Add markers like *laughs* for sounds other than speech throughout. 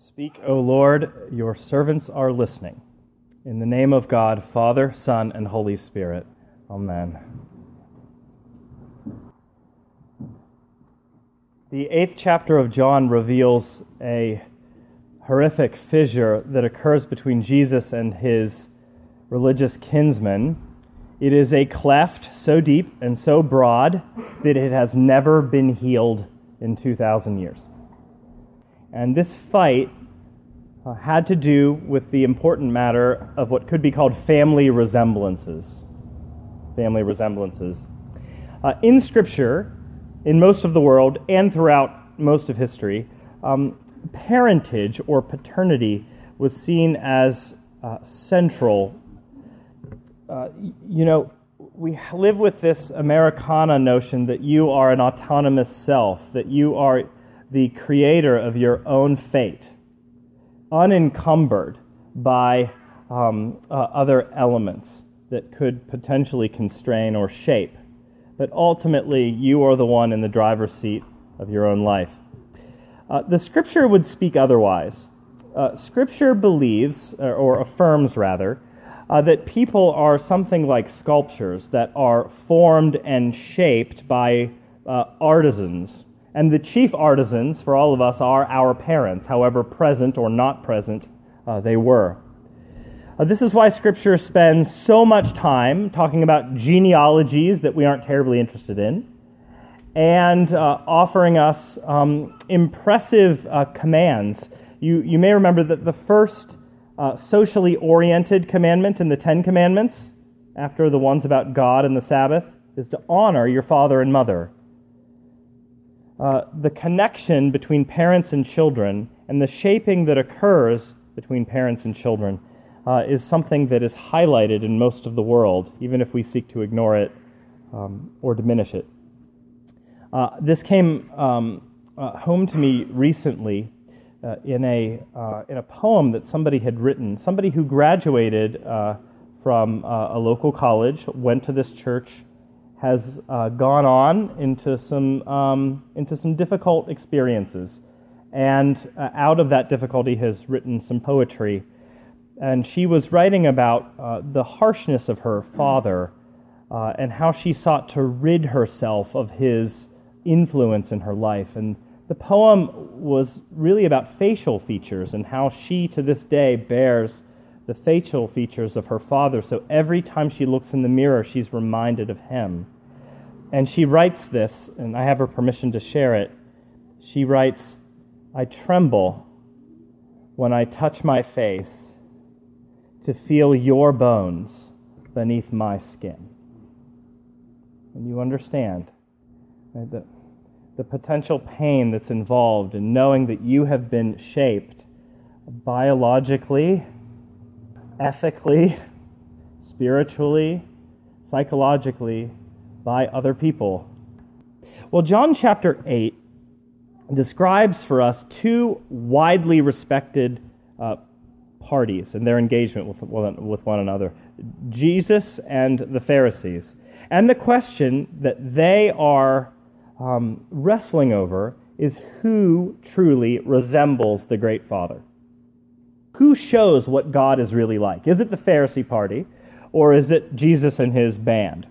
Speak, O Lord, your servants are listening. In the name of God, Father, Son, and Holy Spirit. Amen. The eighth chapter of John reveals a horrific fissure that occurs between Jesus and his religious kinsmen. It is a cleft so deep and so broad that it has never been healed in 2,000 years. And this fight uh, had to do with the important matter of what could be called family resemblances. Family resemblances. Uh, in Scripture, in most of the world and throughout most of history, um, parentage or paternity was seen as uh, central. Uh, you know, we live with this Americana notion that you are an autonomous self, that you are the creator of your own fate, unencumbered by um, uh, other elements that could potentially constrain or shape. But ultimately, you are the one in the driver's seat of your own life. Uh, the scripture would speak otherwise. Uh, scripture believes, or, or affirms rather, uh, that people are something like sculptures that are formed and shaped by uh, artisans and the chief artisans for all of us are our parents, however present or not present uh, they were. Uh, this is why Scripture spends so much time talking about genealogies that we aren't terribly interested in and uh, offering us um, impressive uh, commands. You, you may remember that the first uh, socially oriented commandment in the Ten Commandments, after the ones about God and the Sabbath, is to honor your father and mother uh, the connection between parents and children and the shaping that occurs between parents and children uh, is something that is highlighted in most of the world, even if we seek to ignore it um, or diminish it. Uh, this came um, uh, home to me recently uh, in, a, uh, in a poem that somebody had written. Somebody who graduated from a local college, went to this church has uh, gone on into some um, into some difficult experiences, and uh, out of that difficulty has written some poetry. And she was writing about uh, the harshness of her father uh, and how she sought to rid herself of his influence in her life. And the poem was really about facial features and how she, to this day, bears the facial features of her father, so every time she looks in the mirror, she's reminded of him. And she writes this, and I have her permission to share it. She writes, I tremble when I touch my face to feel your bones beneath my skin. And you understand right, the, the potential pain that's involved in knowing that you have been shaped biologically, ethically, spiritually, psychologically by other people. Well, John chapter 8 describes for us two widely respected uh, parties and their engagement with, with one another Jesus and the Pharisees. And the question that they are um, wrestling over is who truly resembles the great Father? Who shows what God is really like? Is it the Pharisee party or is it Jesus and his band?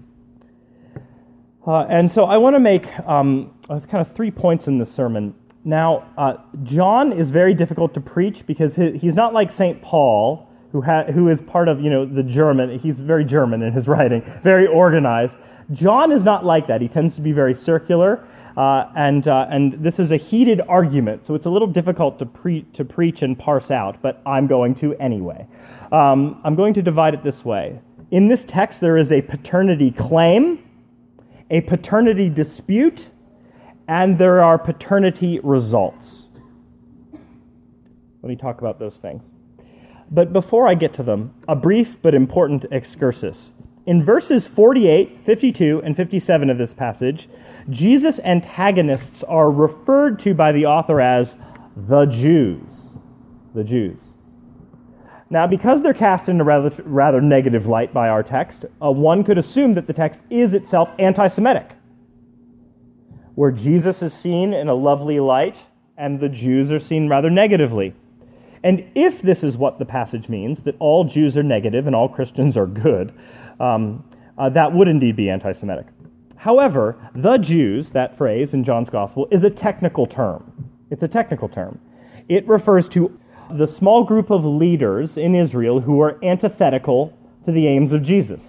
Uh, and so I want to make um, kind of three points in this sermon. Now, uh, John is very difficult to preach because he's not like St. Paul, who, ha- who is part of, you know, the German. He's very German in his writing, very organized. John is not like that. He tends to be very circular. Uh, and, uh, and this is a heated argument, so it's a little difficult to, pre- to preach and parse out, but I'm going to anyway. Um, I'm going to divide it this way. In this text, there is a paternity claim, a paternity dispute, and there are paternity results. Let me talk about those things. But before I get to them, a brief but important excursus. In verses 48, 52, and 57 of this passage, Jesus' antagonists are referred to by the author as the Jews. The Jews. Now, because they're cast in a rather, rather negative light by our text, uh, one could assume that the text is itself anti Semitic, where Jesus is seen in a lovely light and the Jews are seen rather negatively. And if this is what the passage means, that all Jews are negative and all Christians are good, um, uh, that would indeed be anti Semitic. However, the Jews, that phrase in John's Gospel, is a technical term. It's a technical term. It refers to the small group of leaders in Israel who are antithetical to the aims of Jesus.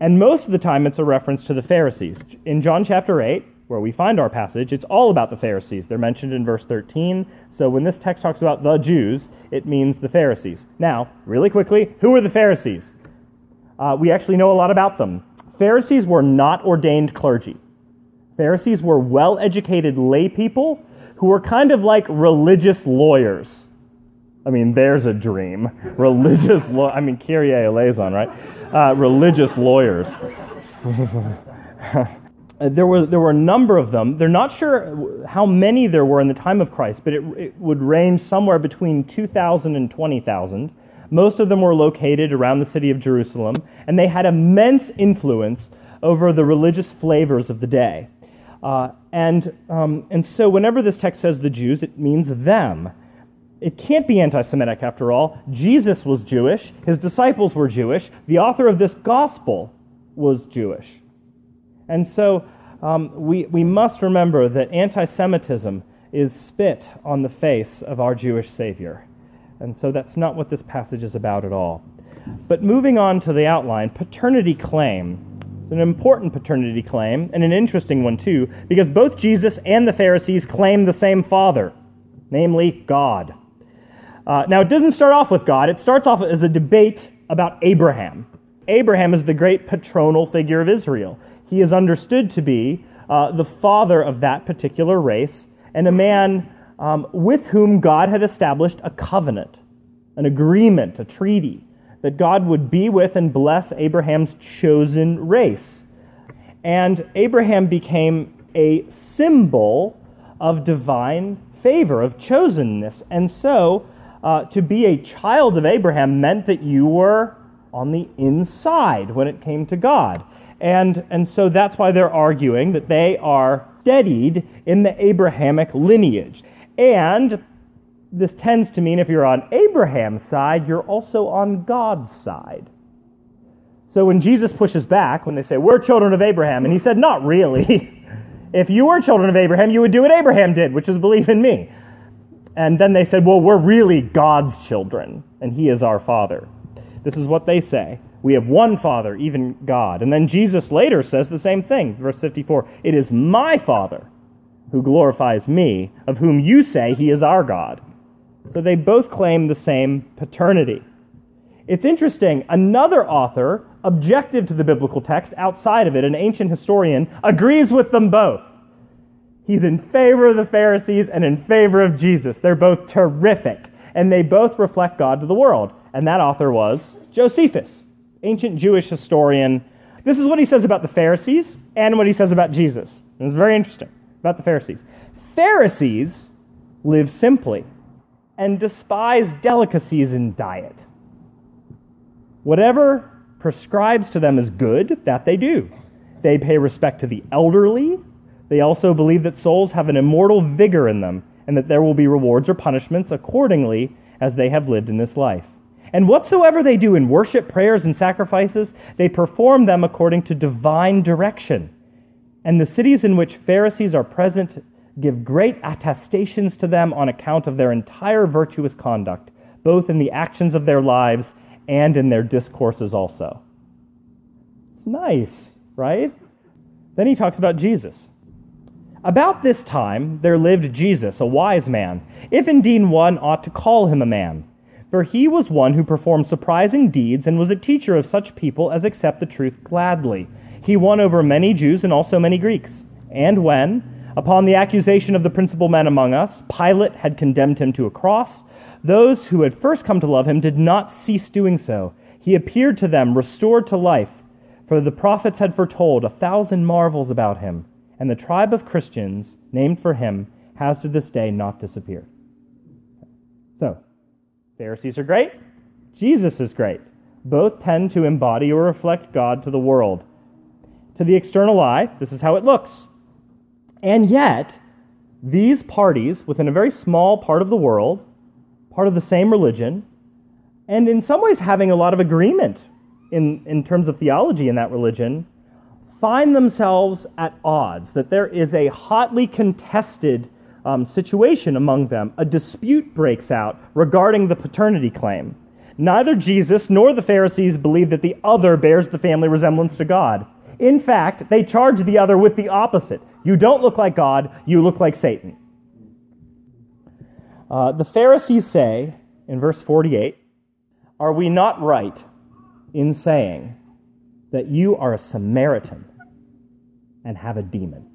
And most of the time, it's a reference to the Pharisees. In John chapter 8, where we find our passage, it's all about the Pharisees. They're mentioned in verse 13. So when this text talks about the Jews, it means the Pharisees. Now, really quickly, who are the Pharisees? Uh, we actually know a lot about them. Pharisees were not ordained clergy. Pharisees were well educated lay people who were kind of like religious lawyers. I mean, there's a dream. *laughs* Religious law. I mean, Kyrie eleison, right? Uh, religious lawyers. *laughs* there were there were a number of them. They're not sure how many there were in the time of Christ, but it, it would range somewhere between 2,000 and 20,000. Most of them were located around the city of Jerusalem, and they had immense influence over the religious flavors of the day. Uh, and, um, and so, whenever this text says the Jews, it means them. It can't be anti Semitic after all. Jesus was Jewish, his disciples were Jewish, the author of this gospel was Jewish. And so, um, we, we must remember that anti Semitism is spit on the face of our Jewish Savior. And so that's not what this passage is about at all. But moving on to the outline, paternity claim. It's an important paternity claim, and an interesting one too, because both Jesus and the Pharisees claim the same Father, namely God. Uh, now, it doesn't start off with God, it starts off as a debate about Abraham. Abraham is the great patronal figure of Israel. He is understood to be uh, the father of that particular race, and a man um, with whom God had established a covenant, an agreement, a treaty, that God would be with and bless Abraham's chosen race. And Abraham became a symbol of divine favor, of chosenness. And so, uh, to be a child of Abraham meant that you were on the inside when it came to God. And, and so that's why they're arguing that they are steadied in the Abrahamic lineage. And this tends to mean if you're on Abraham's side, you're also on God's side. So when Jesus pushes back, when they say, We're children of Abraham, and he said, Not really. *laughs* if you were children of Abraham, you would do what Abraham did, which is believe in me. And then they said, Well, we're really God's children, and he is our father. This is what they say. We have one Father, even God. And then Jesus later says the same thing, verse 54 It is my Father who glorifies me, of whom you say he is our God. So they both claim the same paternity. It's interesting, another author, objective to the biblical text outside of it, an ancient historian, agrees with them both. He's in favor of the Pharisees and in favor of Jesus. They're both terrific, and they both reflect God to the world. And that author was Josephus, ancient Jewish historian. This is what he says about the Pharisees and what he says about Jesus. It's very interesting about the Pharisees. Pharisees live simply and despise delicacies in diet. Whatever prescribes to them as good, that they do. They pay respect to the elderly. They also believe that souls have an immortal vigor in them and that there will be rewards or punishments accordingly as they have lived in this life. And whatsoever they do in worship, prayers, and sacrifices, they perform them according to divine direction and the cities in which Pharisees are present give great attestations to them on account of their entire virtuous conduct, both in the actions of their lives and in their discourses also. It's nice, right? Then he talks about Jesus. About this time there lived Jesus, a wise man, if indeed one ought to call him a man. For he was one who performed surprising deeds and was a teacher of such people as accept the truth gladly he won over many Jews and also many Greeks. And when, upon the accusation of the principal men among us, Pilate had condemned him to a cross, those who had first come to love him did not cease doing so. He appeared to them restored to life, for the prophets had foretold a thousand marvels about him, and the tribe of Christians, named for him, has to this day not disappeared. So, Pharisees are great, Jesus is great. Both tend to embody or reflect God to the world. To the external eye, this is how it looks. And yet, these parties within a very small part of the world, part of the same religion, and in some ways having a lot of agreement in, in terms of theology in that religion, find themselves at odds, that there is a hotly contested um, situation among them. A dispute breaks out regarding the paternity claim. Neither Jesus nor the Pharisees believe that the other bears the family resemblance to God. In fact, they charge the other with the opposite. You don't look like God, you look like Satan. Uh, the Pharisees say, in verse 48, Are we not right in saying that you are a Samaritan and have a demon?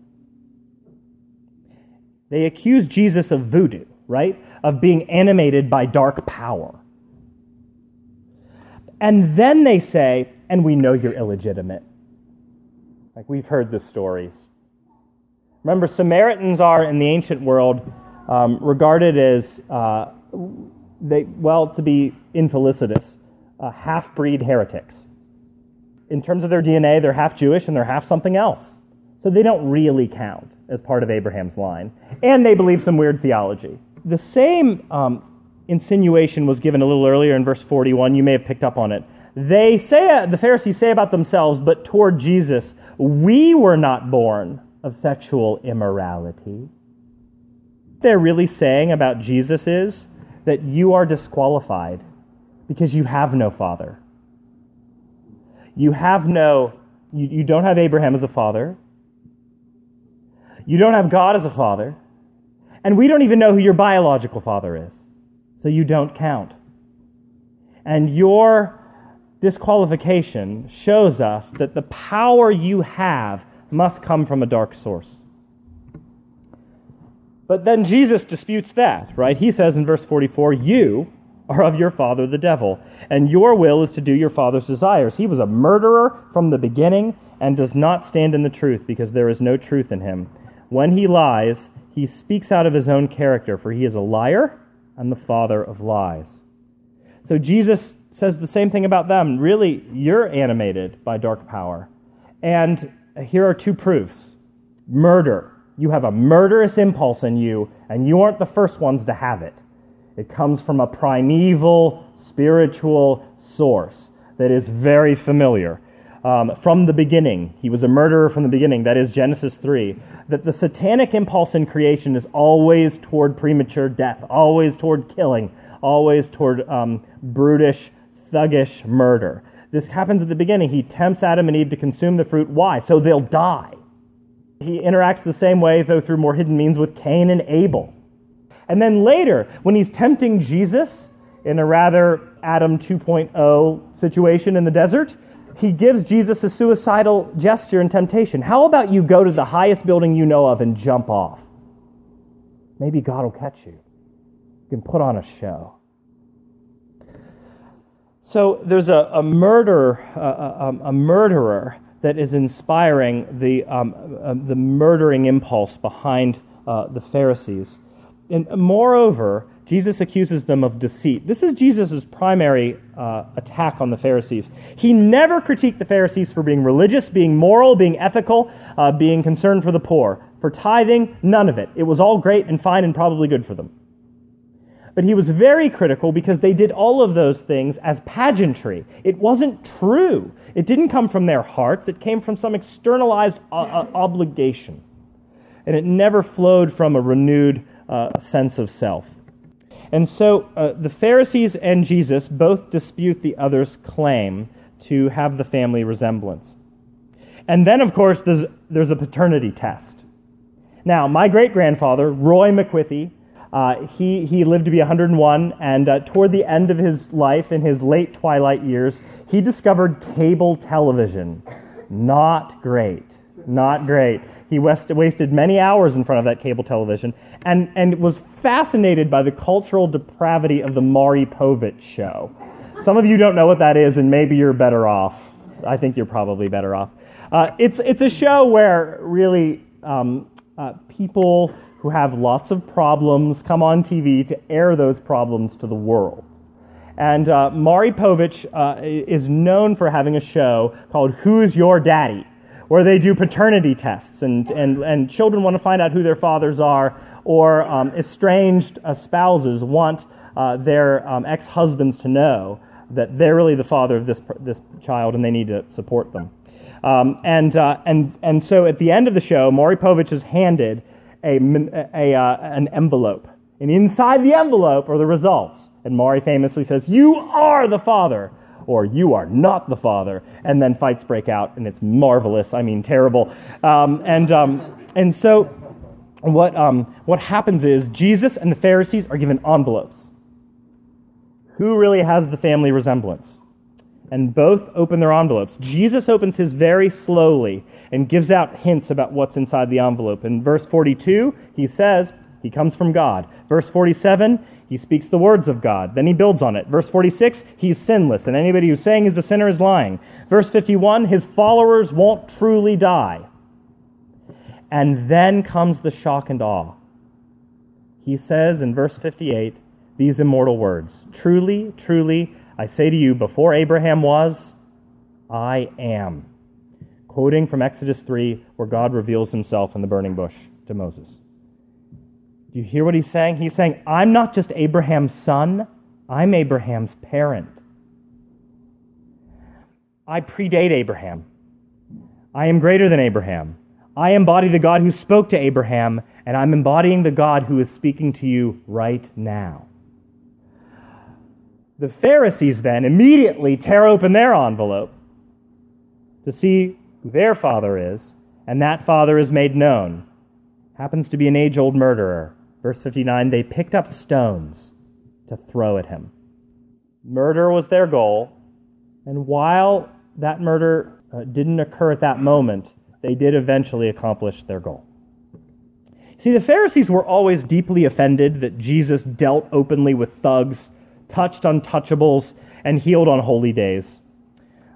They accuse Jesus of voodoo, right? Of being animated by dark power. And then they say, and we know you're illegitimate. Like we've heard the stories. Remember, Samaritans are in the ancient world um, regarded as, uh, they, well, to be infelicitous, uh, half breed heretics. In terms of their DNA, they're half Jewish and they're half something else. So they don't really count as part of Abraham's line. And they believe some weird theology. The same um, insinuation was given a little earlier in verse 41. You may have picked up on it. They say, the Pharisees say about themselves, but toward Jesus, we were not born of sexual immorality. What They're really saying about Jesus is that you are disqualified because you have no father. You have no, you, you don't have Abraham as a father. You don't have God as a father. And we don't even know who your biological father is. So you don't count. And your disqualification shows us that the power you have must come from a dark source. But then Jesus disputes that, right? He says in verse 44, You are of your father the devil, and your will is to do your father's desires. He was a murderer from the beginning and does not stand in the truth because there is no truth in him. When he lies, he speaks out of his own character, for he is a liar and the father of lies. So Jesus says the same thing about them. Really, you're animated by dark power. And here are two proofs murder. You have a murderous impulse in you, and you aren't the first ones to have it. It comes from a primeval spiritual source that is very familiar um, from the beginning. He was a murderer from the beginning. That is Genesis 3. That the satanic impulse in creation is always toward premature death, always toward killing, always toward um, brutish, thuggish murder. This happens at the beginning. He tempts Adam and Eve to consume the fruit. Why? So they'll die. He interacts the same way, though through more hidden means, with Cain and Abel. And then later, when he's tempting Jesus in a rather Adam 2.0 situation in the desert, he gives Jesus a suicidal gesture and temptation. How about you go to the highest building you know of and jump off? Maybe God will catch you. You can put on a show. So there's a, a murder, a, a, murderer that is inspiring the, um, uh, the murdering impulse behind uh, the Pharisees. And moreover, Jesus accuses them of deceit. This is Jesus' primary uh, attack on the Pharisees. He never critiqued the Pharisees for being religious, being moral, being ethical, uh, being concerned for the poor. For tithing, none of it. It was all great and fine and probably good for them. But he was very critical because they did all of those things as pageantry. It wasn't true. It didn't come from their hearts, it came from some externalized uh, uh obligation. And it never flowed from a renewed uh, sense of self. And so uh, the Pharisees and Jesus both dispute the other's claim to have the family resemblance. And then, of course, there's, there's a paternity test. Now, my great grandfather, Roy McWithy, uh, he, he lived to be 101, and uh, toward the end of his life, in his late twilight years, he discovered cable television. Not great. Not great. He wasted many hours in front of that cable television and, and was fascinated by the cultural depravity of the Maury Povich show. Some of you don't know what that is, and maybe you're better off. I think you're probably better off. Uh, it's, it's a show where really um, uh, people who have lots of problems come on TV to air those problems to the world. And uh, Maury Povich uh, is known for having a show called Who's Your Daddy? where they do paternity tests and, and, and children want to find out who their fathers are or um, estranged uh, spouses want uh, their um, ex husbands to know that they're really the father of this, this child and they need to support them. Um, and, uh, and, and so at the end of the show, Maury Povich is handed a, a, uh, an envelope. And inside the envelope are the results. And Maury famously says, You are the father, or You are not the father. And then fights break out, and it's marvelous. I mean, terrible. Um, and, um, and so what, um, what happens is Jesus and the Pharisees are given envelopes. Who really has the family resemblance? And both open their envelopes. Jesus opens his very slowly and gives out hints about what's inside the envelope. In verse 42, he says, He comes from God. Verse 47, he speaks the words of God. Then he builds on it. Verse 46, he's sinless, and anybody who's saying he's a sinner is lying. Verse 51, his followers won't truly die. And then comes the shock and awe. He says in verse 58 these immortal words Truly, truly, I say to you, before Abraham was, I am. Quoting from Exodus 3, where God reveals himself in the burning bush to Moses. Do you hear what he's saying? He's saying, I'm not just Abraham's son, I'm Abraham's parent. I predate Abraham. I am greater than Abraham. I embody the God who spoke to Abraham, and I'm embodying the God who is speaking to you right now. The Pharisees then immediately tear open their envelope to see their father is, and that father is made known. Happens to be an age old murderer. Verse 59 they picked up stones to throw at him. Murder was their goal, and while that murder uh, didn't occur at that moment, they did eventually accomplish their goal. See, the Pharisees were always deeply offended that Jesus dealt openly with thugs, touched untouchables, and healed on holy days.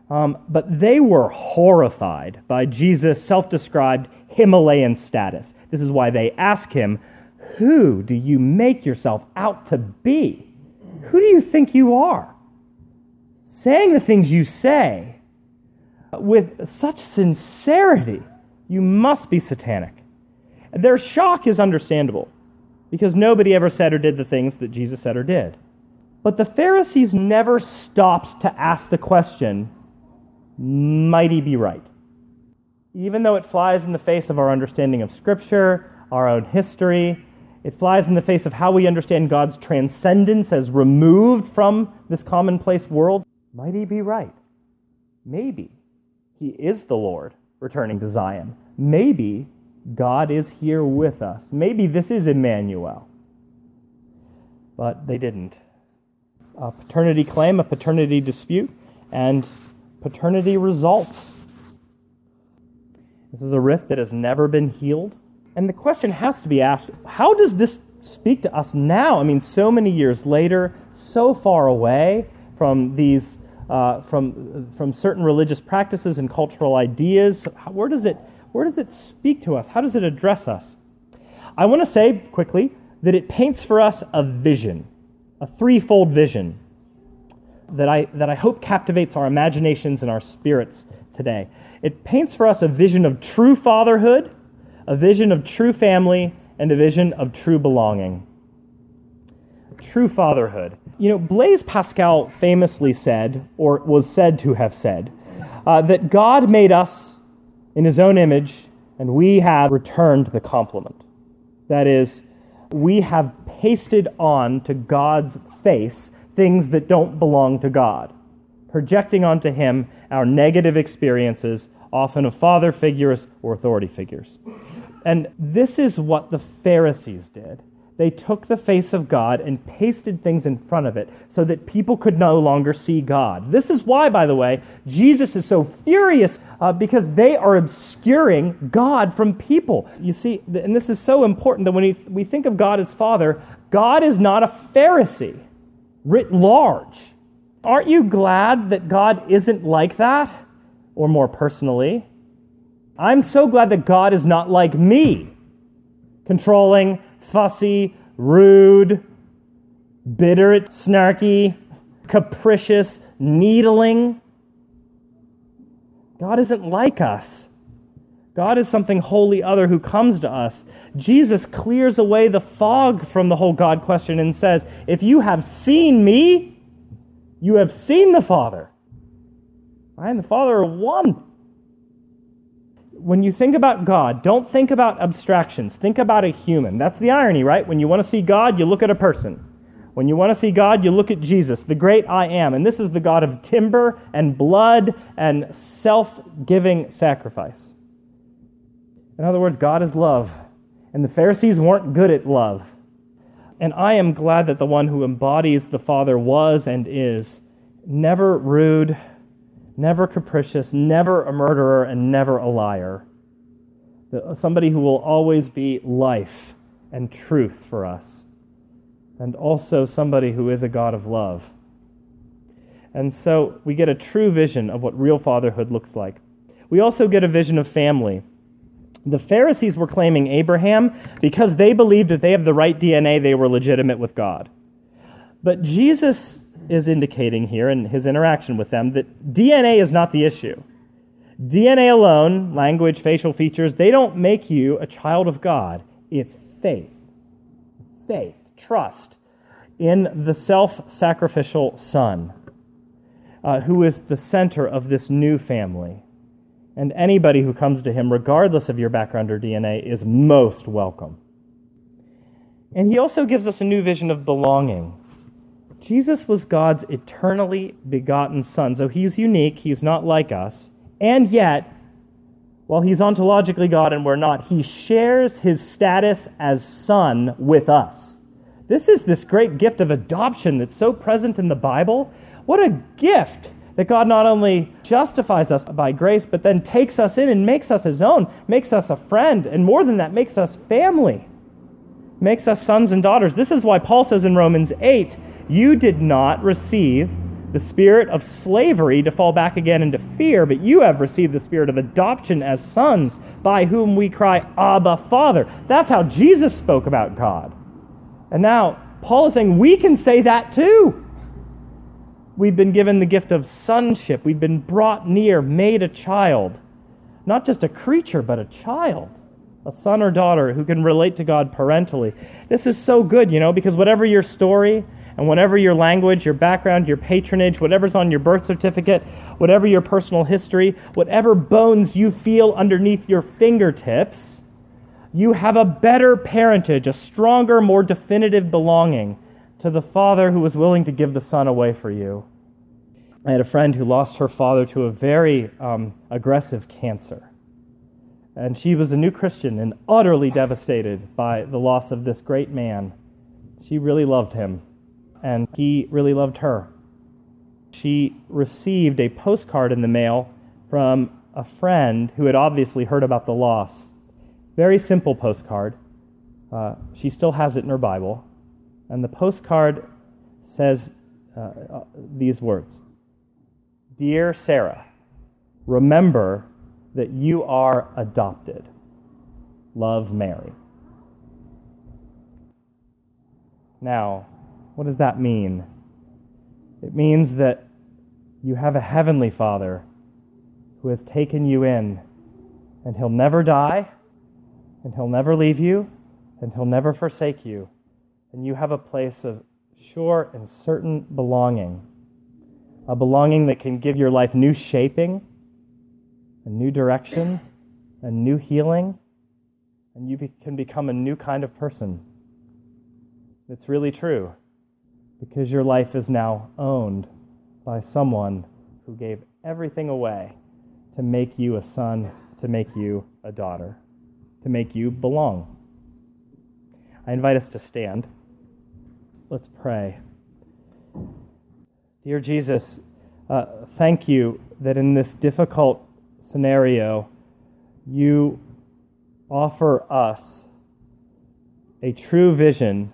Um, but they were horrified by Jesus' self described Himalayan status. This is why they ask him, Who do you make yourself out to be? Who do you think you are? Saying the things you say with such sincerity, you must be satanic. Their shock is understandable because nobody ever said or did the things that Jesus said or did. But the Pharisees never stopped to ask the question might he be right? Even though it flies in the face of our understanding of Scripture, our own history, it flies in the face of how we understand God's transcendence as removed from this commonplace world. Might he be right? Maybe he is the Lord returning to Zion. Maybe God is here with us. Maybe this is Emmanuel. But they didn't. A paternity claim, a paternity dispute, and paternity results. This is a rift that has never been healed. And the question has to be asked how does this speak to us now? I mean, so many years later, so far away from these uh, from, from certain religious practices and cultural ideas? Where does, it, where does it speak to us? How does it address us? I want to say quickly that it paints for us a vision, a threefold vision that I, that I hope captivates our imaginations and our spirits today. It paints for us a vision of true fatherhood, a vision of true family, and a vision of true belonging. True fatherhood. You know, Blaise Pascal famously said, or was said to have said, uh, that God made us in his own image, and we have returned the compliment. That is, we have pasted on to God's face things that don't belong to God, projecting onto him our negative experiences, often of father figures or authority figures. And this is what the Pharisees did they took the face of God and pasted things in front of it so that people could no longer see God. This is why, by the way, Jesus is so furious uh, because they are obscuring God from people. You see, and this is so important that when we think of God as Father, God is not a Pharisee writ large. Aren't you glad that God isn't like that? Or more personally, I'm so glad that God is not like me, controlling, fussy, rude, bitter, snarky, capricious, needling. God isn't like us. God is something wholly other who comes to us. Jesus clears away the fog from the whole God question and says, If you have seen me, you have seen the Father. I and the Father are one. When you think about God, don't think about abstractions. Think about a human. That's the irony, right? When you want to see God, you look at a person. When you want to see God, you look at Jesus, the great I am. And this is the God of timber and blood and self giving sacrifice. In other words, God is love. And the Pharisees weren't good at love. And I am glad that the one who embodies the Father was and is never rude, never capricious, never a murderer, and never a liar. Somebody who will always be life and truth for us. And also somebody who is a God of love. And so we get a true vision of what real fatherhood looks like. We also get a vision of family. The Pharisees were claiming Abraham because they believed that they have the right DNA, they were legitimate with God. But Jesus is indicating here in his interaction with them that DNA is not the issue. DNA alone, language, facial features, they don't make you a child of God. It's faith. Faith, trust in the self sacrificial Son, uh, who is the center of this new family and anybody who comes to him, regardless of your background or DNA, is most welcome. And he also gives us a new vision of belonging. Jesus was God's eternally begotten Son, so he's unique, he's not like us, and yet, while he's ontologically God and we're not, he shares his status as Son with us. This is this great gift of adoption that's so present in the Bible. What a gift that God not only justifies us by grace, but then takes us in and makes us his own, makes us a friend, and more than that, makes us family, makes us sons and daughters. This is why Paul says in Romans 8, You did not receive the spirit of slavery to fall back again into fear, but you have received the spirit of adoption as sons, by whom we cry, Abba, Father. That's how Jesus spoke about God. And now, Paul is saying we can say that too. We've been given the gift of sonship. We've been brought near, made a child. Not just a creature, but a child. A son or daughter who can relate to God parentally. This is so good, you know, because whatever your story and whatever your language, your background, your patronage, whatever's on your birth certificate, whatever your personal history, whatever bones you feel underneath your fingertips, you have a better parentage, a stronger, more definitive belonging to the father who was willing to give the son away for you. I had a friend who lost her father to a very um, aggressive cancer. And she was a new Christian and utterly devastated by the loss of this great man. She really loved him, and he really loved her. She received a postcard in the mail from a friend who had obviously heard about the loss. Very simple postcard. Uh, she still has it in her Bible. And the postcard says uh, uh, these words Dear Sarah, remember that you are adopted. Love Mary. Now, what does that mean? It means that you have a heavenly Father who has taken you in, and he'll never die, and he'll never leave you, and he'll never forsake you and you have a place of sure and certain belonging. A belonging that can give your life new shaping, a new direction, a new healing, and you be- can become a new kind of person. It's really true because your life is now owned by someone who gave everything away to make you a son, to make you a daughter, to make you belong. I invite us to stand. Let's pray. Dear Jesus, uh, thank you that in this difficult scenario, you offer us a true vision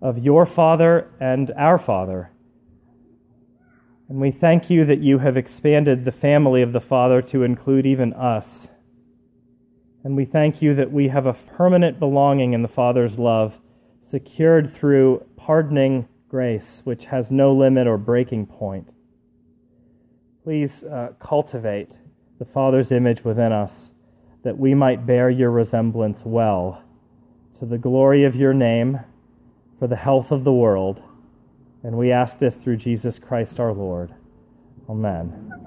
of your Father and our Father. And we thank you that you have expanded the family of the Father to include even us. And we thank you that we have a permanent belonging in the Father's love, secured through pardoning grace, which has no limit or breaking point. Please uh, cultivate the Father's image within us that we might bear your resemblance well, to the glory of your name, for the health of the world. And we ask this through Jesus Christ our Lord. Amen.